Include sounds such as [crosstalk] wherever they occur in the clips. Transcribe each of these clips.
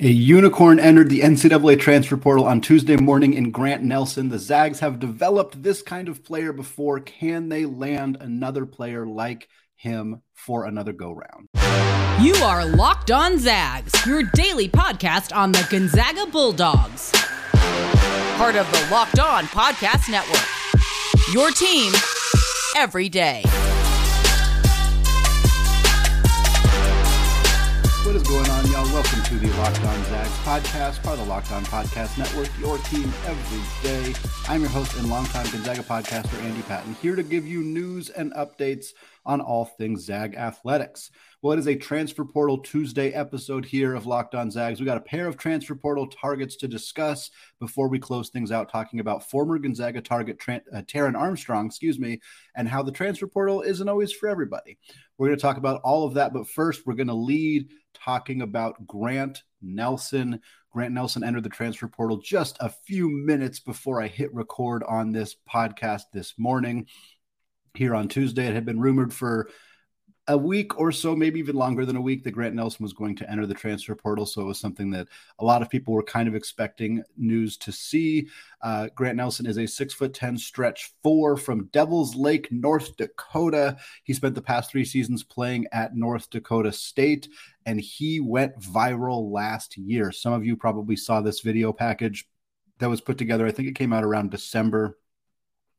A unicorn entered the NCAA transfer portal on Tuesday morning in Grant Nelson. The Zags have developed this kind of player before. Can they land another player like him for another go round? You are Locked On Zags, your daily podcast on the Gonzaga Bulldogs. Part of the Locked On Podcast Network. Your team every day. What is going on? Welcome to the Locked On Zags podcast, part of the Locked On Podcast Network, your team every day. I'm your host and longtime Gonzaga podcaster, Andy Patton, here to give you news and updates on all things Zag athletics. Well, it is a transfer portal Tuesday episode here of Locked On Zags. We got a pair of transfer portal targets to discuss before we close things out, talking about former Gonzaga target uh, Taran Armstrong, excuse me, and how the transfer portal isn't always for everybody. We're going to talk about all of that, but first, we're going to lead talking about Grant Nelson. Grant Nelson entered the transfer portal just a few minutes before I hit record on this podcast this morning. Here on Tuesday, it had been rumored for a week or so, maybe even longer than a week, that Grant Nelson was going to enter the transfer portal. So it was something that a lot of people were kind of expecting news to see. Uh, Grant Nelson is a six foot 10 stretch four from Devils Lake, North Dakota. He spent the past three seasons playing at North Dakota State, and he went viral last year. Some of you probably saw this video package that was put together. I think it came out around December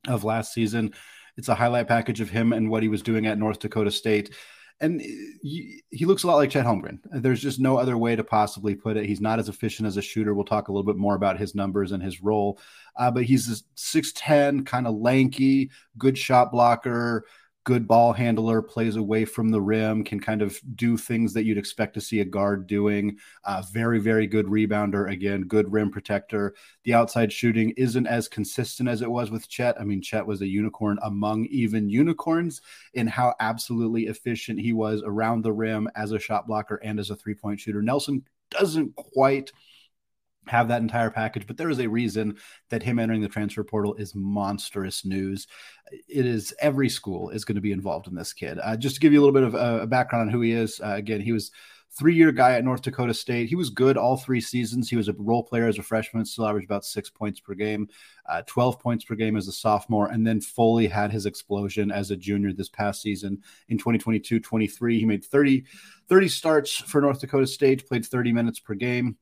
of last season it's a highlight package of him and what he was doing at North Dakota State. And he, looks a lot like Chet Holmgren. There's just no other way to possibly put it. He's not as efficient as a shooter. We'll talk a little bit more about his numbers and his role. Uh, but he's a 6'10, kind of lanky, good shot blocker, good ball handler, plays away from the rim, can kind of do things that you'd expect to see a guard doing. Uh, very, very good rebounder. Again, good rim protector. The outside shooting isn't as consistent as it was with Chet. I mean, Chet was a unicorn among even unicorns in how absolutely efficient he was around the rim as a shot blocker and as a three point shooter. Nelson doesn't quite have that entire package, but there is a reason that him entering the transfer portal is monstrous news. It is every school is going to be involved in this kid. Uh, just to give you a little bit of uh, a background on who he is, uh, again, he was three-year guy at North Dakota State. He was good all three seasons. He was a role player as a freshman, still averaged about six points per game, uh, 12 points per game as a sophomore, and then fully had his explosion as a junior this past season in 2022-23. He made 30, 30 starts for North Dakota State, played 30 minutes per game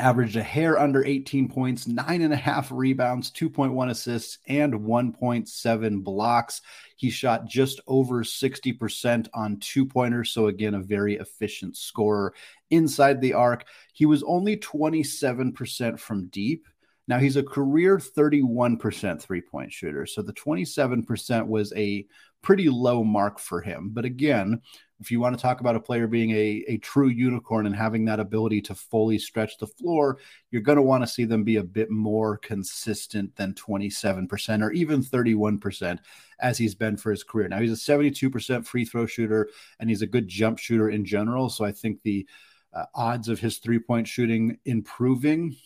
averaged a hair under 18 points, nine and a half rebounds, 2.1 assists, and 1.7 blocks. He shot just over 60% on two pointers. So, again, a very efficient scorer inside the arc. He was only 27% from deep. Now, he's a career 31% three point shooter. So, the 27% was a pretty low mark for him. But again, if you want to talk about a player being a, a true unicorn and having that ability to fully stretch the floor, you're going to want to see them be a bit more consistent than 27% or even 31% as he's been for his career. Now, he's a 72% free throw shooter and he's a good jump shooter in general. So I think the uh, odds of his three point shooting improving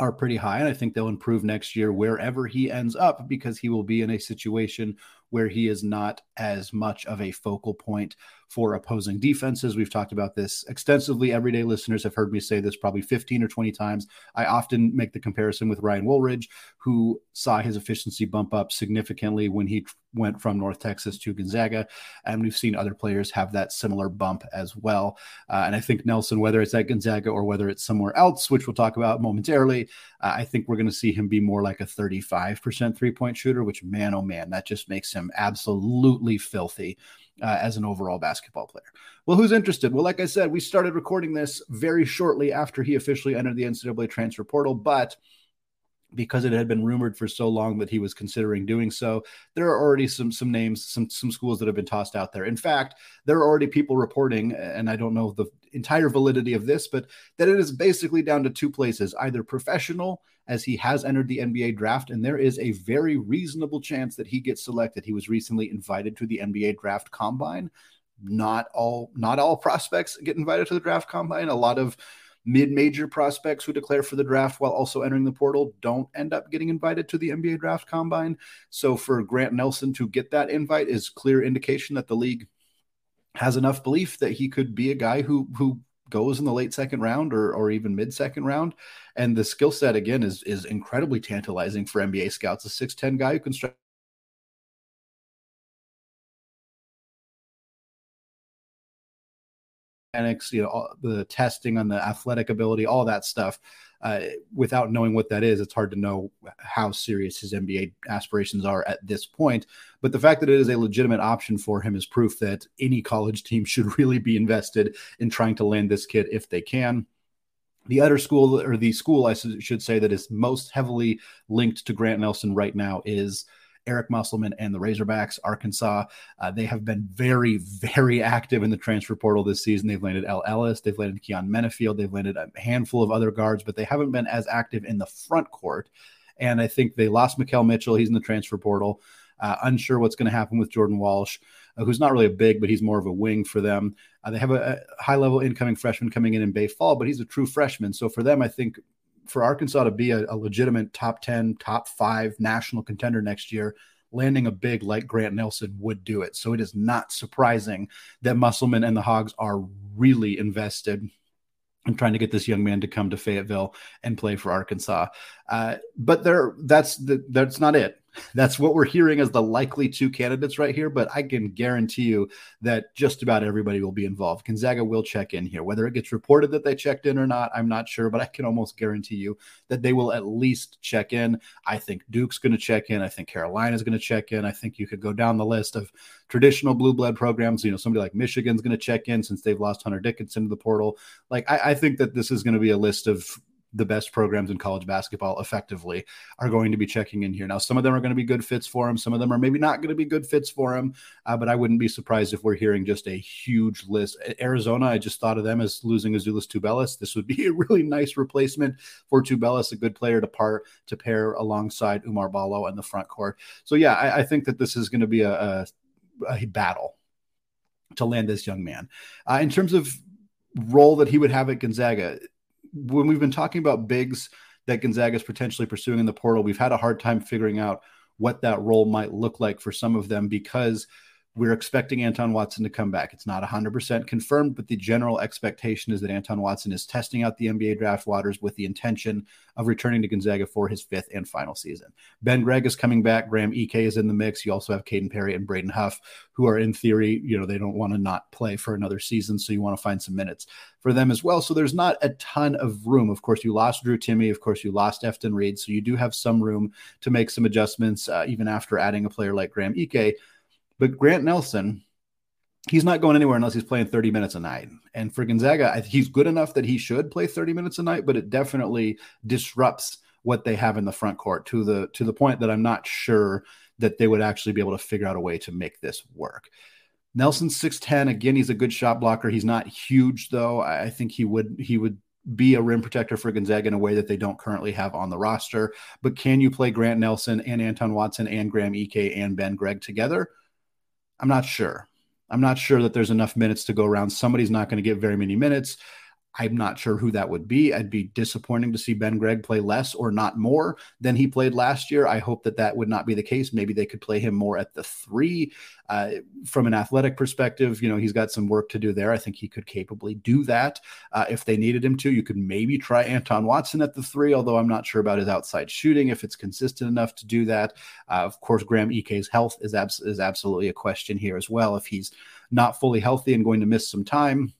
are pretty high. And I think they'll improve next year wherever he ends up because he will be in a situation where he is not as much of a focal point for opposing defenses. We've talked about this extensively. Everyday listeners have heard me say this probably 15 or 20 times. I often make the comparison with Ryan Woolridge, who saw his efficiency bump up significantly when he went from North Texas to Gonzaga. And we've seen other players have that similar bump as well. Uh, and I think Nelson, whether it's at Gonzaga or whether it's somewhere else, which we'll talk about momentarily, uh, I think we're going to see him be more like a 35% three point shooter, which, man, oh man, that just makes him absolutely filthy uh, as an overall basketball player. Well, who's interested? Well, like I said, we started recording this very shortly after he officially entered the NCAA transfer portal, but because it had been rumored for so long that he was considering doing so, there are already some some names, some some schools that have been tossed out there. In fact, there are already people reporting, and I don't know the entire validity of this, but that it is basically down to two places: either professional as he has entered the NBA draft, and there is a very reasonable chance that he gets selected. He was recently invited to the NBA draft combine. Not all not all prospects get invited to the draft combine. A lot of mid-major prospects who declare for the draft while also entering the portal don't end up getting invited to the NBA draft combine. So for Grant Nelson to get that invite is clear indication that the league has enough belief that he could be a guy who who goes in the late second round or or even mid second round. And the skill set again is is incredibly tantalizing for NBA scouts. A six ten guy who can stretch you know, the testing on the athletic ability, all that stuff. Uh, without knowing what that is, it's hard to know how serious his NBA aspirations are at this point. But the fact that it is a legitimate option for him is proof that any college team [laughs] should really be invested in trying to land this kid if they can. The other school, or the school, I should say, that is most heavily linked to Grant Nelson right now is Eric Musselman and the Razorbacks, Arkansas. Uh, they have been very, very active in the transfer portal this season. They've landed El Ellis, they've landed Keyon Menifield, they've landed a handful of other guards, but they haven't been as active in the front court. And I think they lost Makhel Mitchell. He's in the transfer portal. Uh, unsure what's going to happen with Jordan Walsh, uh, who's not really a big, but he's more of a wing for them. Uh, they have a, a high level incoming freshman coming in in Baye Fall, but he's a true freshman. So for them, I think for Arkansas to be a, a, legitimate top 10, top five national contender next year, landing a big like Grant Nelson would do it. So it is not surprising that Musselman and the Hogs are really invested in trying to get this young man to come to Fayetteville and play for Arkansas. Uh, but there, that's the, that's not it. That's what we're hearing as the likely two candidates right here. But I can guarantee you that just about everybody will be involved. Gonzaga will check in here. Whether it gets reported that they checked in or not, I'm not sure, but I can almost guarantee you that they will at least check in. I think Duke's going to check in. I think Carolina's going to check in. I think you could go down the list of traditional blue blood programs. You know, somebody like Michigan's going to check in since they've lost Hunter Dickinson to the portal. Like, I, I think that this is going to be a list of the best programs in college basketball effectively are going to be checking in here. Now, some of them are going to be good fits for him. Some of them are maybe not going to be good fits for him. Uh, but I wouldn't be surprised if we're hearing just a huge list. Arizona, I just thought of them as losing Azuolas Tubelis. This would be [laughs] a really nice replacement for Tubelis, a good player to part to pair alongside Oumar Ballo in the front court. So yeah, I, I think that this is going to be a, a, a battle to land this young man. Uh, in terms of role that he would have at Gonzaga, when we've been talking about bigs that Gonzaga is potentially pursuing in the portal, we've had a hard time figuring out what that role might look like for some of them because we're expecting Anton Watson to come back. It's not 100% confirmed, but the general expectation is that Anton Watson is testing out the NBA draft waters with the intention of returning to Gonzaga for his fifth and final season. Ben Gregg is coming back. Graham Ike is in the mix. You also have Kaden Perry and Braden Huff, who are in theory, you know, they don't want to not play for another season. So you want to find some minutes for them as well. So there's not a ton of room. Of course, you lost Drew Timme. Of course, you lost Efton Reid. So you do have some room to make some adjustments, uh, even after adding a player like Graham Ike. But Grant Nelson, he's not going anywhere unless he's playing 30 minutes a night. And for Gonzaga, he's good enough that he should play 30 minutes a night, but it definitely disrupts what they have in the front court to the to the point that I'm not sure that they would actually be able to figure out a way to make this work. Nelson's 6'10. Again, he's a good shot blocker. He's not huge though. I think he would he would be a rim protector for Gonzaga in a way that they don't currently have on the roster. But can you play Grant Nelson and Anton Watson and Graham Ike and Ben Gregg together? I'm not sure. I'm not sure that there's enough minutes to go around. Somebody's not going to get very many minutes. I'm not sure who that would be. I'd be disappointing to see Ben Gregg play less or not more than he played last year. I hope that that would not be the case. Maybe they could play him more at the three. Uh, from an athletic perspective, you know, he's got some work to do there. I think he could capably do that uh, if they needed him to. You could maybe try Anton Watson at the three, although I'm not sure about his outside shooting, if it's consistent enough to do that. Uh, of course, Graham Ike's health is, abs- is absolutely a question here as well. If he's not fully healthy and going to miss some time,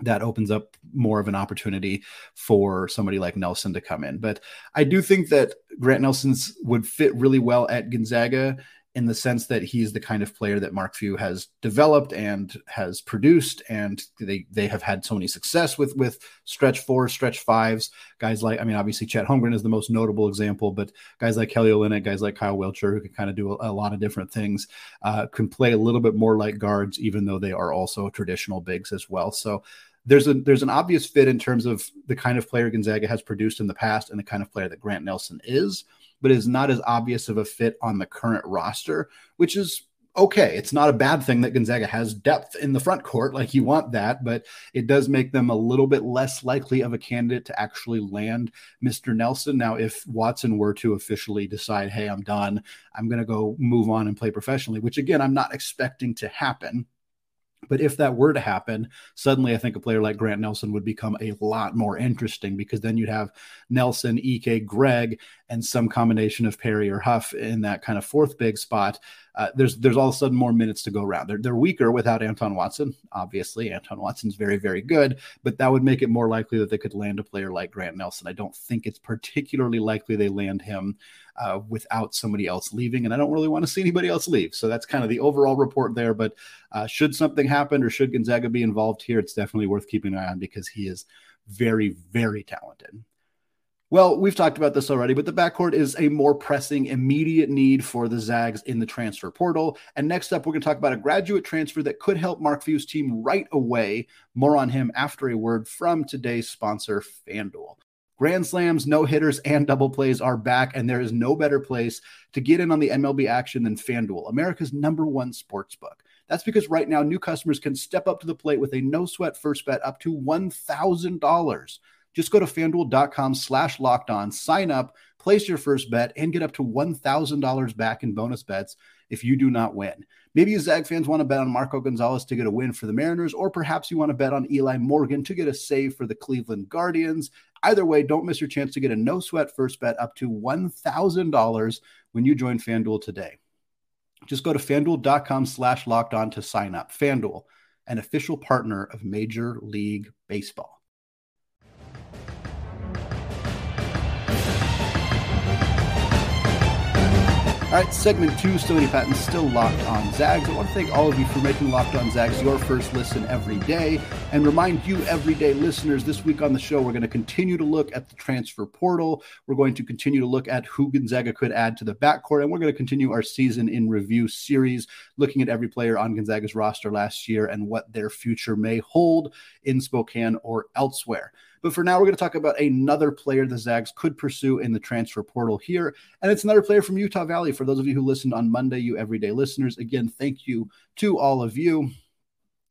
that opens up more of an opportunity for somebody like Nelson to come in. But I do think that Grant Nelson's would fit really well at Gonzaga in the sense that he's the kind of player that Mark Few has developed and has produced, and they they have had so many success with with stretch fours, stretch fives. Guys like I mean, obviously Chet Holmgren is the most notable example, but guys like Kelly Olynyk, guys like Kyle Wiltjer, who can kind of do a, a lot of different things, uh, can play a little bit more like guards, even though they are also traditional bigs as well. So there's a there's an obvious fit in terms of the kind of player Gonzaga has produced in the past and the kind of player that Grant Nelson is, but is not as obvious of a fit on the current roster, which is okay. It's not a bad thing that Gonzaga has depth in the front court, like you want that, but it does make them a little bit less likely of a candidate to actually land Mr. Nelson. Now, if Watson were to officially decide, hey, I'm done, I'm going to go move on and play professionally, which again, I'm not expecting to happen But if that were to happen, suddenly I think a player like Grant Nelson would become a lot more interesting because then you'd have Nelson, Ike, Greg, and some combination of Perry or Huff in that kind of fourth big spot. Uh, there's there's all of a sudden more minutes to go around. They're, they're weaker without Anton Watson. Obviously, Anton Watson's very, very good, but that would make it more likely that they could land a player like Grant Nelson. I don't think it's particularly likely they land him uh, without somebody else leaving. And I don't really want to see anybody else leave. So that's kind of the overall report there. But uh, should something happen or should Gonzaga be involved here, it's definitely worth keeping an eye on because he is very, very talented. Well, we've talked about this already, but the backcourt is a more pressing, immediate need for the Zags in the transfer portal. And next up, we're going to talk about a graduate transfer that could help Mark Few's team right away. More on him after a word from today's sponsor, FanDuel. Grand slams, no hitters, and double plays are back, and there is no better place to get in on the MLB action than FanDuel, America's number one sports book. That's because right now, new customers can step up to the plate with a no sweat first bet up to $1,000. Just go to fanduel.com slash locked on, sign up, place your first bet, and get up to $1,000 back in bonus bets if you do not win. Maybe you Zag fans want to bet on Marco Gonzalez to get a win for the Mariners, or perhaps you want to bet on Eli Morgan to get a save for the Cleveland Guardians. Either way, don't miss your chance to get a no sweat first bet up to $1,000 when you join FanDuel today. Just go to fanduel.com slash locked on to sign up. FanDuel, an official partner of Major League Baseball. All right, segment two, Stony Patton still locked on Zags. I want to thank all of you for making Locked on Zags your first listen every day and remind you, everyday listeners, this week on the show, we're going to continue to look at the transfer portal. We're going to continue to look at who Gonzaga could add to the backcourt, and we're going to continue our season in review series, looking at every player on Gonzaga's roster last year and what their future may hold in Spokane or elsewhere. But for now, we're going to talk about another player the Zags could pursue in the transfer portal here. And it's another player from Utah Valley. For those of you who listened on Monday, you everyday listeners, again, thank you to all of you.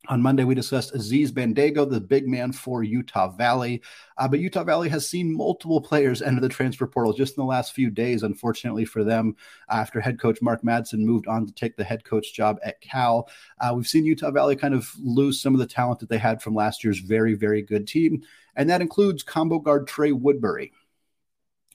On Monday, we discussed Aziz Bandaogo, the big man for Utah Valley. Uh, but Utah Valley has seen multiple players enter the transfer portal just in the last few days, unfortunately for them, after head coach Mark Madsen moved on to take the head coach job at Cal. Uh, we've seen Utah Valley kind of lose some of the talent that they had from last year's very, very good team and that includes combo guard Trey Woodbury.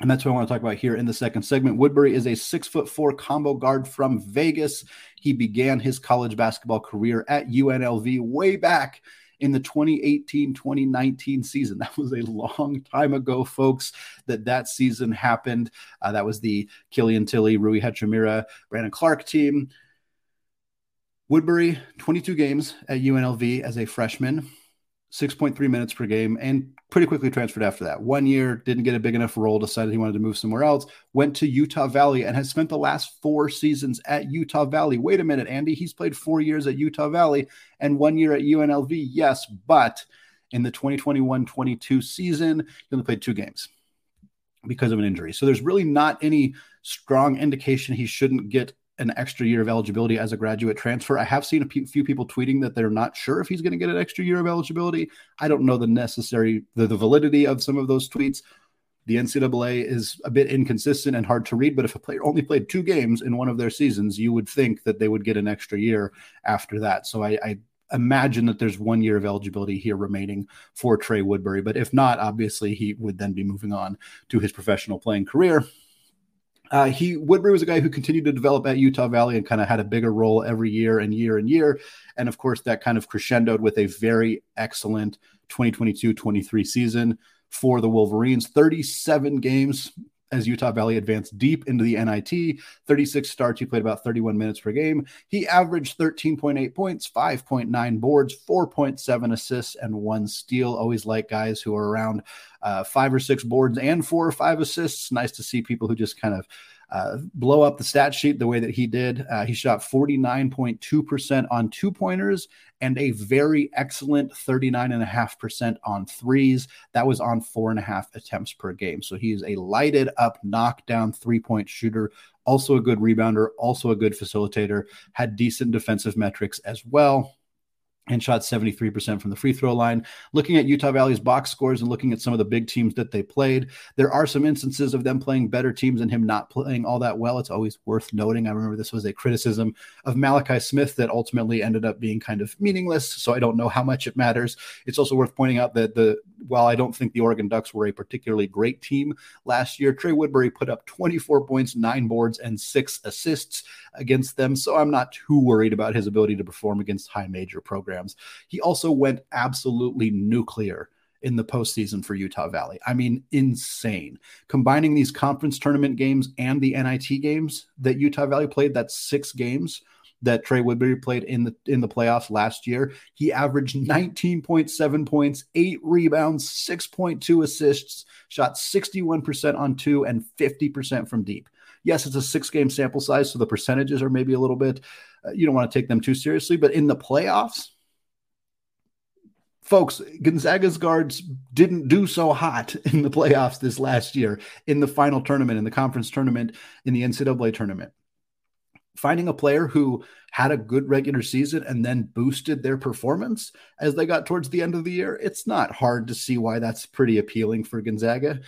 And that's what I want to talk about here in the second segment. Woodbury is a six foot four combo guard from Vegas. He began his college basketball career at UNLV way back in the 2018 2019 season. [laughs] That was a long time ago, folks, that that season happened. Uh, that was the Killian Tilly, Rui Hachimura, Brandon Clarke team. Woodbury, 22 games at UNLV as a freshman. 6.3 minutes per game, and pretty quickly transferred after that. One year, didn't get a big enough role, decided he wanted to move somewhere else, went to Utah Valley, and has spent the last four seasons at Utah Valley. Wait a minute, Andy, he's played four years at Utah Valley and one year at UNLV. Yes, but in the 2021 22 season, he only played two games because of an injury. So there's really not any strong indication he shouldn't get an extra year of eligibility as a graduate transfer. I have seen a few people tweeting that they're not sure if he's going to get an extra year of eligibility. I don't know the necessary the, the validity of some of those tweets. The NCAA is a bit inconsistent and hard to read, but if a player only played two games in one of their seasons, you would think that they would get an extra year after that. So I, I imagine that there's one year of eligibility here remaining for Trey Woodbury. But if not, obviously he would then be moving on to his professional playing career. Uh, he Woodbury was a guy who continued to develop at Utah Valley and kind of had a bigger role every year and year and year. And of course, that kind of crescendoed with a very excellent 2022-23 season for the Wolverines. 37 games as Utah Valley advanced deep into the NIT. 36 starts. He played about 31 minutes per game. He averaged 13.8 points, 5.9 boards, 4.7 assists, and one steal. Always like guys who are around uh, five or six boards and four or five assists. Nice to see people who just kind of uh, blow up the stat sheet the way that he did. Uh, he shot 49.2% on two pointers and a very excellent 39.5% on threes. That was on four and a half attempts per game. So he is a lighted up, knockdown three point shooter, also a good rebounder, also a good facilitator, had decent defensive metrics as well. And shot 73% from the free throw line. Looking at Utah Valley's box scores and looking at some of the big teams that they played, there are some instances of them playing better teams and him not playing all that well. It's always worth noting. I remember this was a criticism of Malachi Smith that ultimately ended up being kind of meaningless. So I don't know how much it matters. It's also worth pointing out that the while I don't think the Oregon Ducks were a particularly great team last year, Trey Woodbury put up 24 points, nine boards, and six assists against them. So I'm not too worried about his ability to perform against high major programs. He also went absolutely nuclear in the postseason for Utah Valley. I mean, insane. Combining these conference tournament games and the NIT games that Utah Valley played, that's six games that Trey Woodbury played in the in the playoffs last year. He averaged 19.7 points, 8 rebounds, 6.2 assists, shot 61% on 2 and 50% from deep. Yes, it's a 6-game sample size so the percentages are maybe a little bit uh, you don't want to take them too seriously, but in the playoffs folks, Gonzaga's guards didn't do so hot [laughs] in the playoffs this last year, in the final tournament, in the conference tournament, in the NCAA tournament. Finding a player who had a good regular season and then boosted their performance as they got towards the end of the year, it's not hard to see why that's pretty appealing for Gonzaga.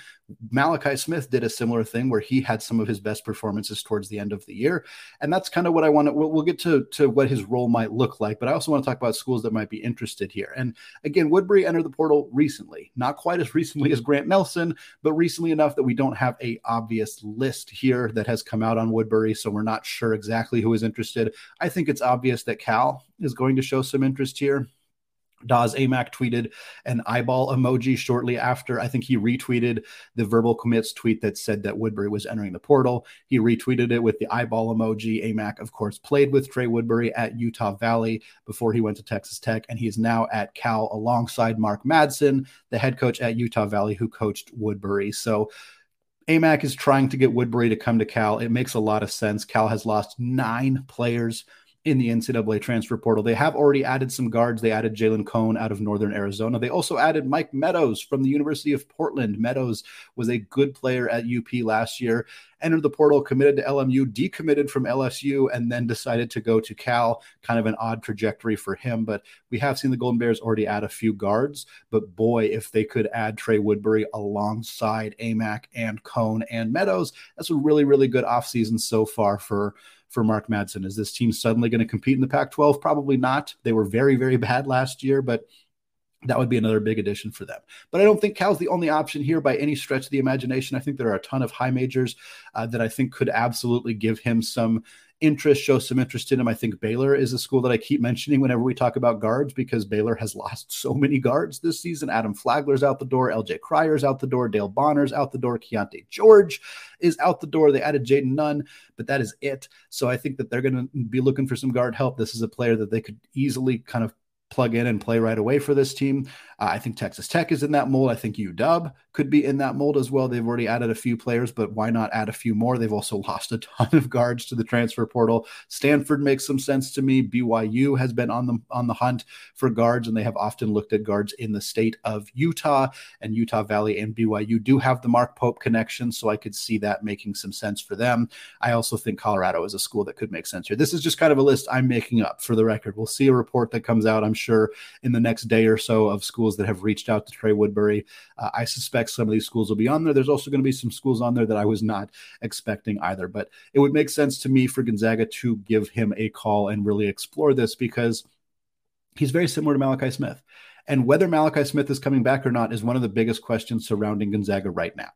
Malachi Smith did a similar thing where he had some of his best performances towards the end of the year. And that's kind of what I want to, we'll, we'll, get to, to what his role might look like. But I also want to talk about schools that might be interested here. And again, Woodbury entered the portal recently, not quite as recently as Grant Nelson, but recently enough that we don't have a obvious list here that has come out on Woodbury. So we're not sure exactly who is interested. I think it's obvious that Cal is going to show some interest here. Daz Aimaq tweeted an eyeball emoji shortly after. I think he retweeted the verbal commits tweet that said that Woodbury was entering the portal. He retweeted it with the eyeball emoji. Aimaq, of course, played with Trey Woodbury at Utah Valley before he went to Texas Tech, and he is now at Cal alongside Mark Madsen, the head coach at Utah Valley who coached Woodbury. So Aimaq is trying to get Woodbury to come to Cal. It makes a lot of sense. Cal has lost nine players in the NCAA transfer portal. They have already added some guards. They added Jalen Cone out of Northern Arizona. They also added Mike Meadows from the University of Portland. Meadows was a good player at UP last year, entered the portal, committed to LMU, decommitted from LSU, and then decided to go to Cal. Kind of an odd trajectory for him, but we have seen the Golden Bears already add a few guards. But boy, if they could add Trey Woodbury alongside Aimaq and Cone and Meadows, that's a really, really good offseason so far for for Mark Madsen? Is this team suddenly going to compete in the Pac 12? Probably not. They were very, very bad last year, but that would be another big addition for them. But I don't think Cal's the only option here by any stretch of the imagination. I think there are a ton of high majors uh, that I think could absolutely give him some interest, show some interest in him. I think Baylor is a school that I keep mentioning whenever we talk about guards because Baylor has lost so many guards this season. Adam Flagler's out the door, LJ Cryer's out the door, Dale Bonner's out the door, Keyonte George is out the door. They added Jayden Nunn, but that is it. So I think that they're going to be looking for some guard help. This is a player that they could easily kind of plug in and play right away for this team. Uh, I think Texas Tech is in that mold. I think UW could be in that mold as well. They've already added a few players, but why not add a few more? They've also [laughs] lost a ton of guards to the transfer portal. Stanford makes some sense to me. BYU has been on the on the hunt for guards, and they have often looked at guards in the state of Utah and Utah Valley and BYU do have the Mark Pope connection, so I could see that making some sense for them. I also think Colorado is a school that could make sense here. This is just kind of a list I'm making up for the record. We'll see a report that comes out, I'm sure, in the next day or so of schools schools that have reached out to Trey Woodbury. Uh, I suspect some of these schools will be on there. There's also going to be some schools on there that I was not expecting either. But it would make sense to me for Gonzaga to give him a call and really explore this because he's very similar to Malachi Smith. And whether Malachi Smith is coming back or not is one of the biggest questions surrounding Gonzaga right now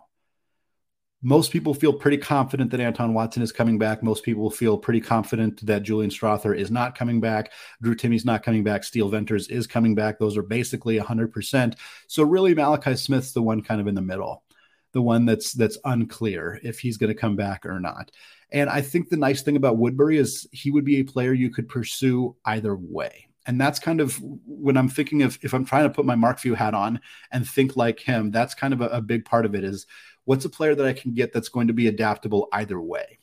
most people feel pretty confident that Anton Watson is coming back. Most people feel pretty confident that Julian Strawther is not coming back. Drew Timme's not coming back. Steele Venters is coming back. Those are basically 100%. So really, Malachi Smith's the one kind of in the middle, the one that's that's unclear if he's going to come back or not. And I think the nice thing about Woodbury is he would be a player you could pursue either way. And that's kind of when I'm thinking of if I'm trying to put my Mark Few hat on and think like him, that's kind of a, a big part of it is What's a player that I can get that's going to be adaptable either way?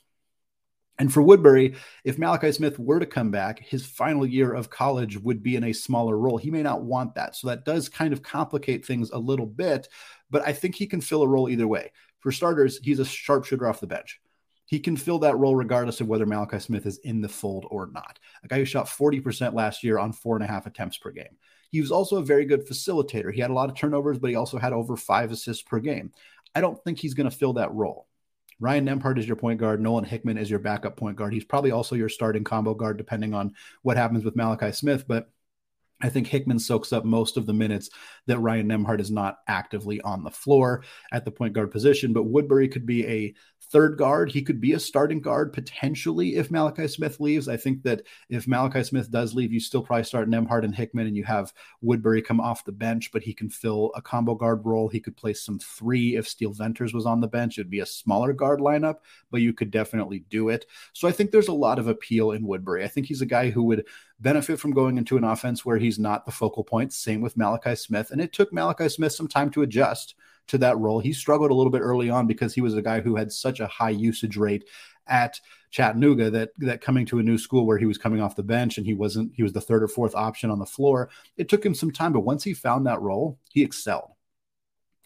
And for Woodbury, if Malachi Smith were to come back, his final year of college would be in a smaller role. He may not want that. So that does kind of complicate things a little bit, but I think he can fill a role either way. For starters, he's a sharpshooter off the bench. he can fill that role regardless of whether Malachi Smith is in the fold or not. A guy who shot 40% last year on four and a half attempts per game. He was also a very good facilitator. He had a lot of turnovers, but he also had over five assists per game. I don't think he's going to fill that role. Ryan Nembhard is your point guard. Nolan Hickman is your backup point guard. He's probably also your starting combo guard, depending on what happens with Malachi Smith. But I think Hickman soaks up most of the minutes that Ryan Nembhard is not actively on the floor at the point guard position. But Woodbury could be a third guard. He could be a starting guard potentially if Malachi Smith leaves. I think that if Malachi Smith does leave, you still probably start Nembhard and Hickman and you have Woodbury come off the bench, but he can fill a combo guard role. He could play some three if Steele Venters was on the bench. It'd be a smaller guard lineup, but you could definitely do it. So I think there's a lot of appeal in Woodbury. I think he's a guy who would benefit from going into an offense where he's not the focal point. Same with Malachi Smith. And it took Malachi Smith some time to adjust to that role. He struggled a little bit early on because he was a guy who had such a high usage rate at Chattanooga that that coming to a new school where he was coming off the bench and he wasn't he was the third or fourth option on the floor. It took him some time, but once he found that role, he excelled.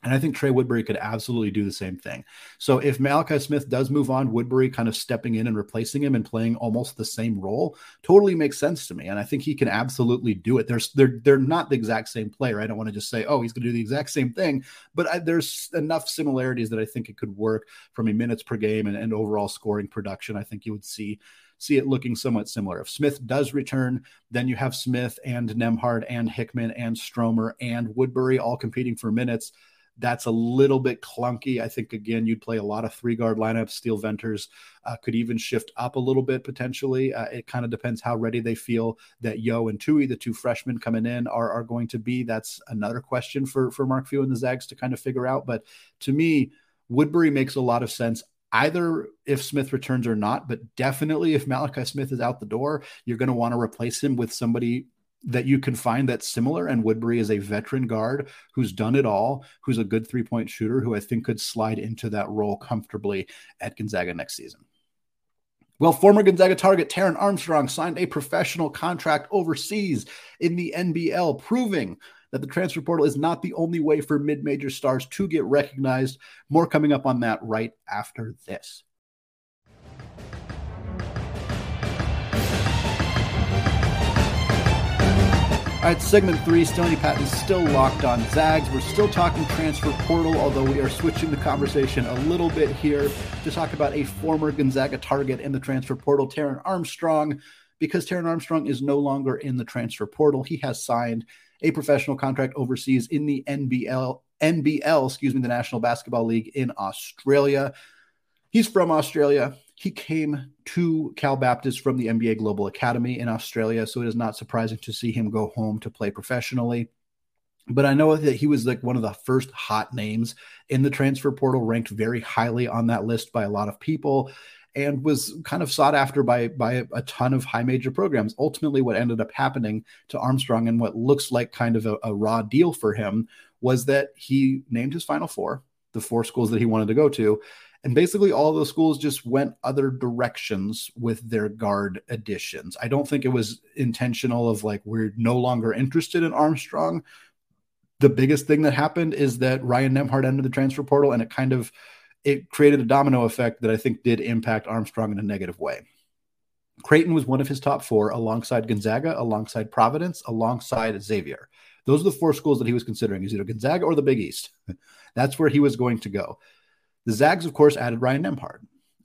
And I think Trey Woodbury could absolutely do the same thing. So if Malachi Smith does move on, Woodbury kind of stepping in and replacing him and playing almost the same role totally makes sense to me. And I think he can absolutely do it. There's they're they're not the exact same player. I don't want to just say, oh, he's going to do the exact same thing, but I, there's enough similarities that I think it could work from a minutes per game and, and overall scoring production. I think you would see see it looking somewhat similar. If Smith does return, then you have Smith and Nembhard and Hickman and Stromer and Woodbury all competing for minutes. That's a little bit clunky. I think, again, you'd play a lot of three guard lineups. Steele Venters uh, could even shift up a little bit potentially. Uh, it kind of depends how ready they feel that Yo and Tui, the two freshmen coming in, are, are going to be. That's another question for, for Mark Few and the Zags to kind of figure out. But to me, Woodbury makes a lot of sense either if Smith returns or not, but definitely if Malachi Smith is out the door, you're going to want to replace him with somebody that you can find that's similar. And Woodbury is a veteran guard who's done it all, who's a good three point shooter, who I think could slide into that role comfortably at Gonzaga next season. Well, former Gonzaga target Taran Armstrong signed a professional contract overseas in the NBL, proving that the transfer portal is not the only way for mid major stars to get recognized. More coming up on that right after this. All right, segment three, Stoney Patton is still locked on Zags. We're still talking transfer portal, although we are switching the conversation a little bit here to talk about a former Gonzaga target in the transfer portal, Taran Armstrong, because Taran Armstrong is no longer in the transfer portal. He has signed a professional contract overseas in the NBL, NBL, excuse me, the National Basketball League in Australia. He's from Australia. He came to Cal Baptist from the NBA Global Academy in Australia, so it is not surprising to see him go home to play professionally. But I know that he was like one of the first hot names in the transfer portal, ranked very highly on that list by a lot of people, and was kind of sought after by by a ton of high major programs. Ultimately, what ended up happening to Armstrong and what looks like kind of a, a raw deal for him was that he named his final four, the four schools that he wanted to go to, and basically, all those schools just went other directions with their guard additions. I don't think it was intentional of like, we're no longer interested in Armstrong. The biggest thing that happened is that Ryan Nembhard entered the transfer portal and it kind of it created a domino effect that I think did impact Armstrong in a negative way. Creighton was one of his top four alongside Gonzaga, alongside Providence, alongside Xavier. Those are the four schools that he was considering. Is either Gonzaga or the Big East. [laughs] That's where he was going to go. The Zags, of course, added Ryan Nembhard.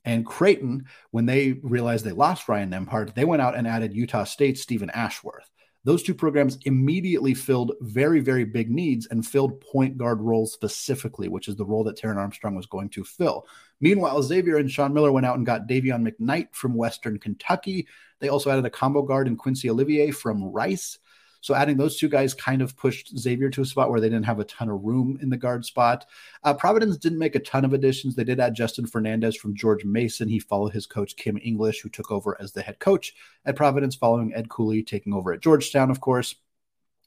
And Creighton, when they realized they lost Ryan Nembhard, they went out and added Utah State's Steven Ashworth. Those two programs immediately filled very, very big needs and filled point guard roles specifically, which is the role that Taran Armstrong was going to fill. Meanwhile, Xavier and Sean Miller went out and got Dayvion McKnight from Western Kentucky. They also added a combo guard in Quincy Olivier from Rice. So adding those two guys kind of pushed Xavier to a spot where they didn't have a ton of room in the guard spot. Uh, Providence didn't make a ton of additions. They did add Justin Fernandez from George Mason. He followed his coach Kim English, who took over as the head coach at Providence, following Ed Cooley taking over at Georgetown, of course.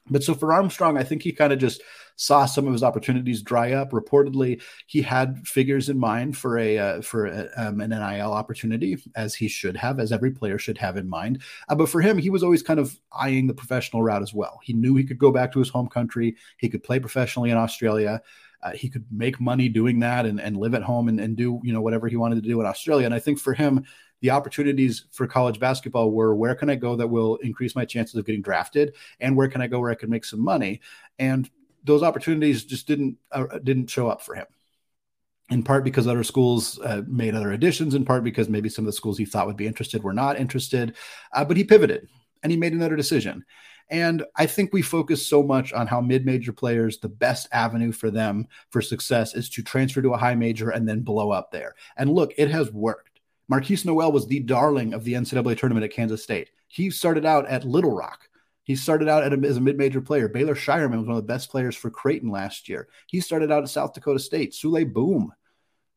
But so for Armstrong, I think he kind of just saw some of his opportunities dry up. Reportedly, he had figures in mind for a uh, for a, um, an NIL opportunity, as he should have, as every player should have in mind. Uh, but for him, he was always kind of eyeing the professional route as well. He knew he could go back to his home country. He could play professionally in Australia. Uh, he could make money doing that and, and live at home and, and do you know whatever he wanted to do in Australia. And I think for him, the opportunities for college basketball were where can I go that will increase my chances of getting drafted, and where can I go where I can make some money. And those opportunities just didn't uh, didn't show up for him in part because other schools uh, made other additions, in part because maybe some of the schools he thought would be interested were not interested. Uh, but he pivoted and he made another decision. And I think we focus so much on how mid major players, the best avenue for them for success is to transfer to a high major and then blow up there. And look, it has worked. Markquis Nowell was the darling of the NCAA tournament at Kansas State. He started out at Little Rock. He started out a, as a mid-major player. Baylor Scheierman was one of the best players for Creighton last year. He started out at South Dakota State. Souley Boum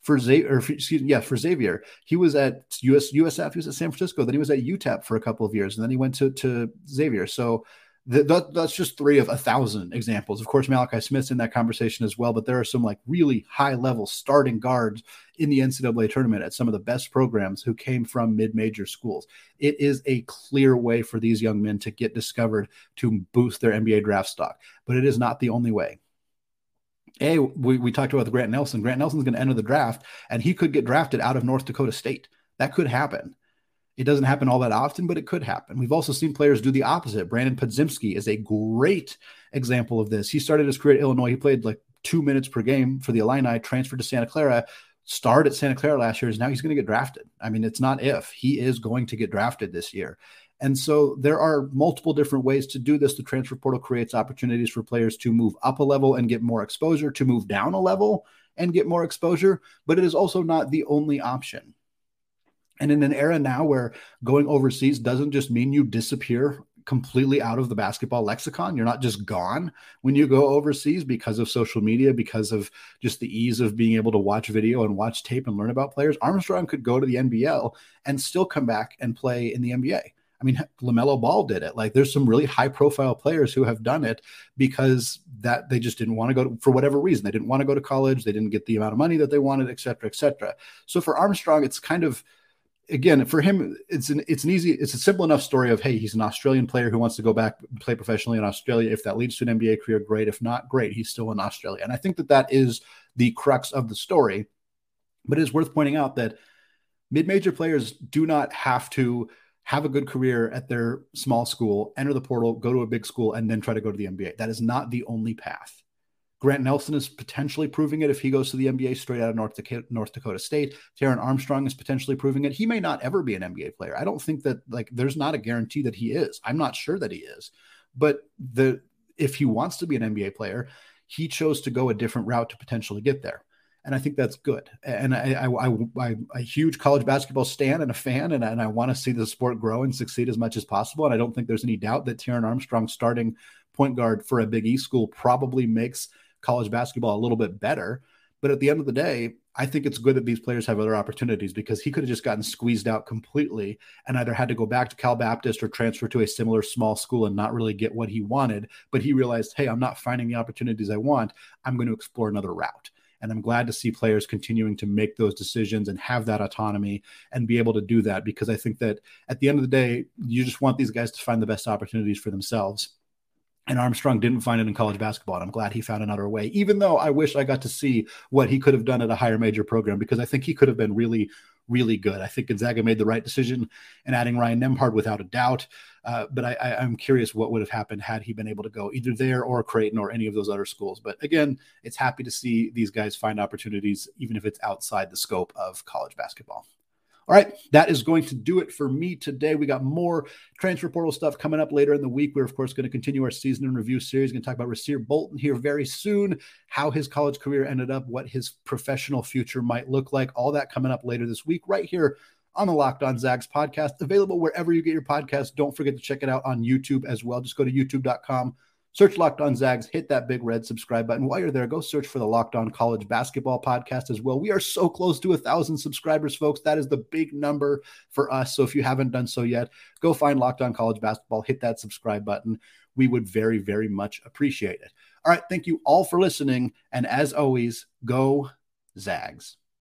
for Xavier, excuse me, yeah, for Xavier. He was at US USF, he was at San Francisco, then he was at UTEP for a couple of years, and then he went to, to Xavier. So that, that's just three of a thousand examples. Of course, Malachi Smith's in that conversation as well, but there are some like really high level starting guards in the NCAA tournament at some of the best programs who came from mid major schools. It is a clear way for these young men to get discovered to boost their NBA draft stock, but it is not the only way. A, we, we talked about Grant Nelson. Grant Nelson's going to enter the draft, and he could get drafted out of North Dakota State. That could happen. It doesn't happen all that often, but it could happen. We've also seen players do the opposite. Brandin Podziemski is a great example of this. He started his career at Illinois. He played like two minutes per game for the Illini, transferred to Santa Clara, starred at Santa Clara last year. Is now he's going to get drafted. I mean, it's not if he is going to get drafted this year. And so there are multiple different ways to do this. The transfer portal creates opportunities for players to move up a level and get more exposure, to move down a level and get more exposure, but it is also not the only option. And in an era now where going overseas doesn't just mean you disappear completely out of the basketball lexicon. You're not just gone when you go overseas because of social media, because of just the ease of being able to watch video and watch tape and learn about players. Armstrong could go to the NBL and still come back and play in the NBA. I mean, [laughs] LaMelo Ball did it. Like, there's some really high profile players who have done it because that they just didn't want to go to, for whatever reason. They didn't want to go to college. They didn't get the amount of money that they wanted, et cetera, et cetera. So for Armstrong, it's kind of, again, for him, it's an, it's an easy, it's a simple enough story of, hey, he's an Australian player who wants to go back and play professionally in Australia. If that leads to an NBA career, great. If not, great. He's still in Australia. And I think that that is the crux of the story. But it is worth pointing out that mid major players do not have to have a good career at their small school, enter the portal, go to a big school, and then try to go to the NBA. That is not the only path. Grant Nelson is potentially proving it if he goes to the NBA straight out of North Dakota, North Dakota State. Taran Armstrong is potentially proving it. He may not ever be an NBA player. I don't think that like there's not a guarantee that he is. I'm not sure that he is. But the if he wants to be an NBA player, he chose to go a different route to potentially get there and I think that's good. And I, I, am a huge college basketball stan and a fan, and, and I want to see the sport grow and succeed as much as possible. And I don't think there's any doubt that Taran Armstrong starting point guard for a Big East school probably makes college basketball a little bit better. But at the end of the day, I think it's good that these players have other opportunities because he could have just gotten squeezed out completely and either had to go back to Cal Baptist or transfer to a similar small school and not really get what he wanted. But he realized, hey, I'm not finding the opportunities I want. I'm going to explore another route. And I'm glad to see players continuing to make those decisions and have that autonomy and be able to do that because I think that at the end of the day, you just want these guys to find the best opportunities for themselves. And Armstrong didn't find it in college basketball. And I'm glad he found another way, even though I wish I got to see what he could have done at a higher major program because I think he could have been really, really good. I think Gonzaga made the right decision in adding Ryan Nembhard without a doubt. Uh, but I, I, I'm curious what would have happened had he been able to go either there or Creighton or any of those other schools. But again, it's happy to see these guys find opportunities, even if it's outside the scope of college basketball. All right, that is going to do it for me today. We got more transfer portal stuff coming up later in the week. We're, of course, going to continue our season and review series. We're going to talk about Rasir Bolton here very soon, how his college career ended up, what his professional future might look like. All that coming up later this week, right here on the Locked On Zags podcast, available wherever you get your podcast. Don't forget to check it out on YouTube as well. Just go to youtube.com, search Locked On Zags, hit that big red subscribe button. While you're there, go search for the Locked On College Basketball podcast as well. We are so close to a thousand subscribers, folks. That is the big number for us. So if you haven't done so yet, go find Locked On College Basketball, hit that subscribe button. We would very, very much appreciate it. All right. Thank you all for listening. And as always, go Zags.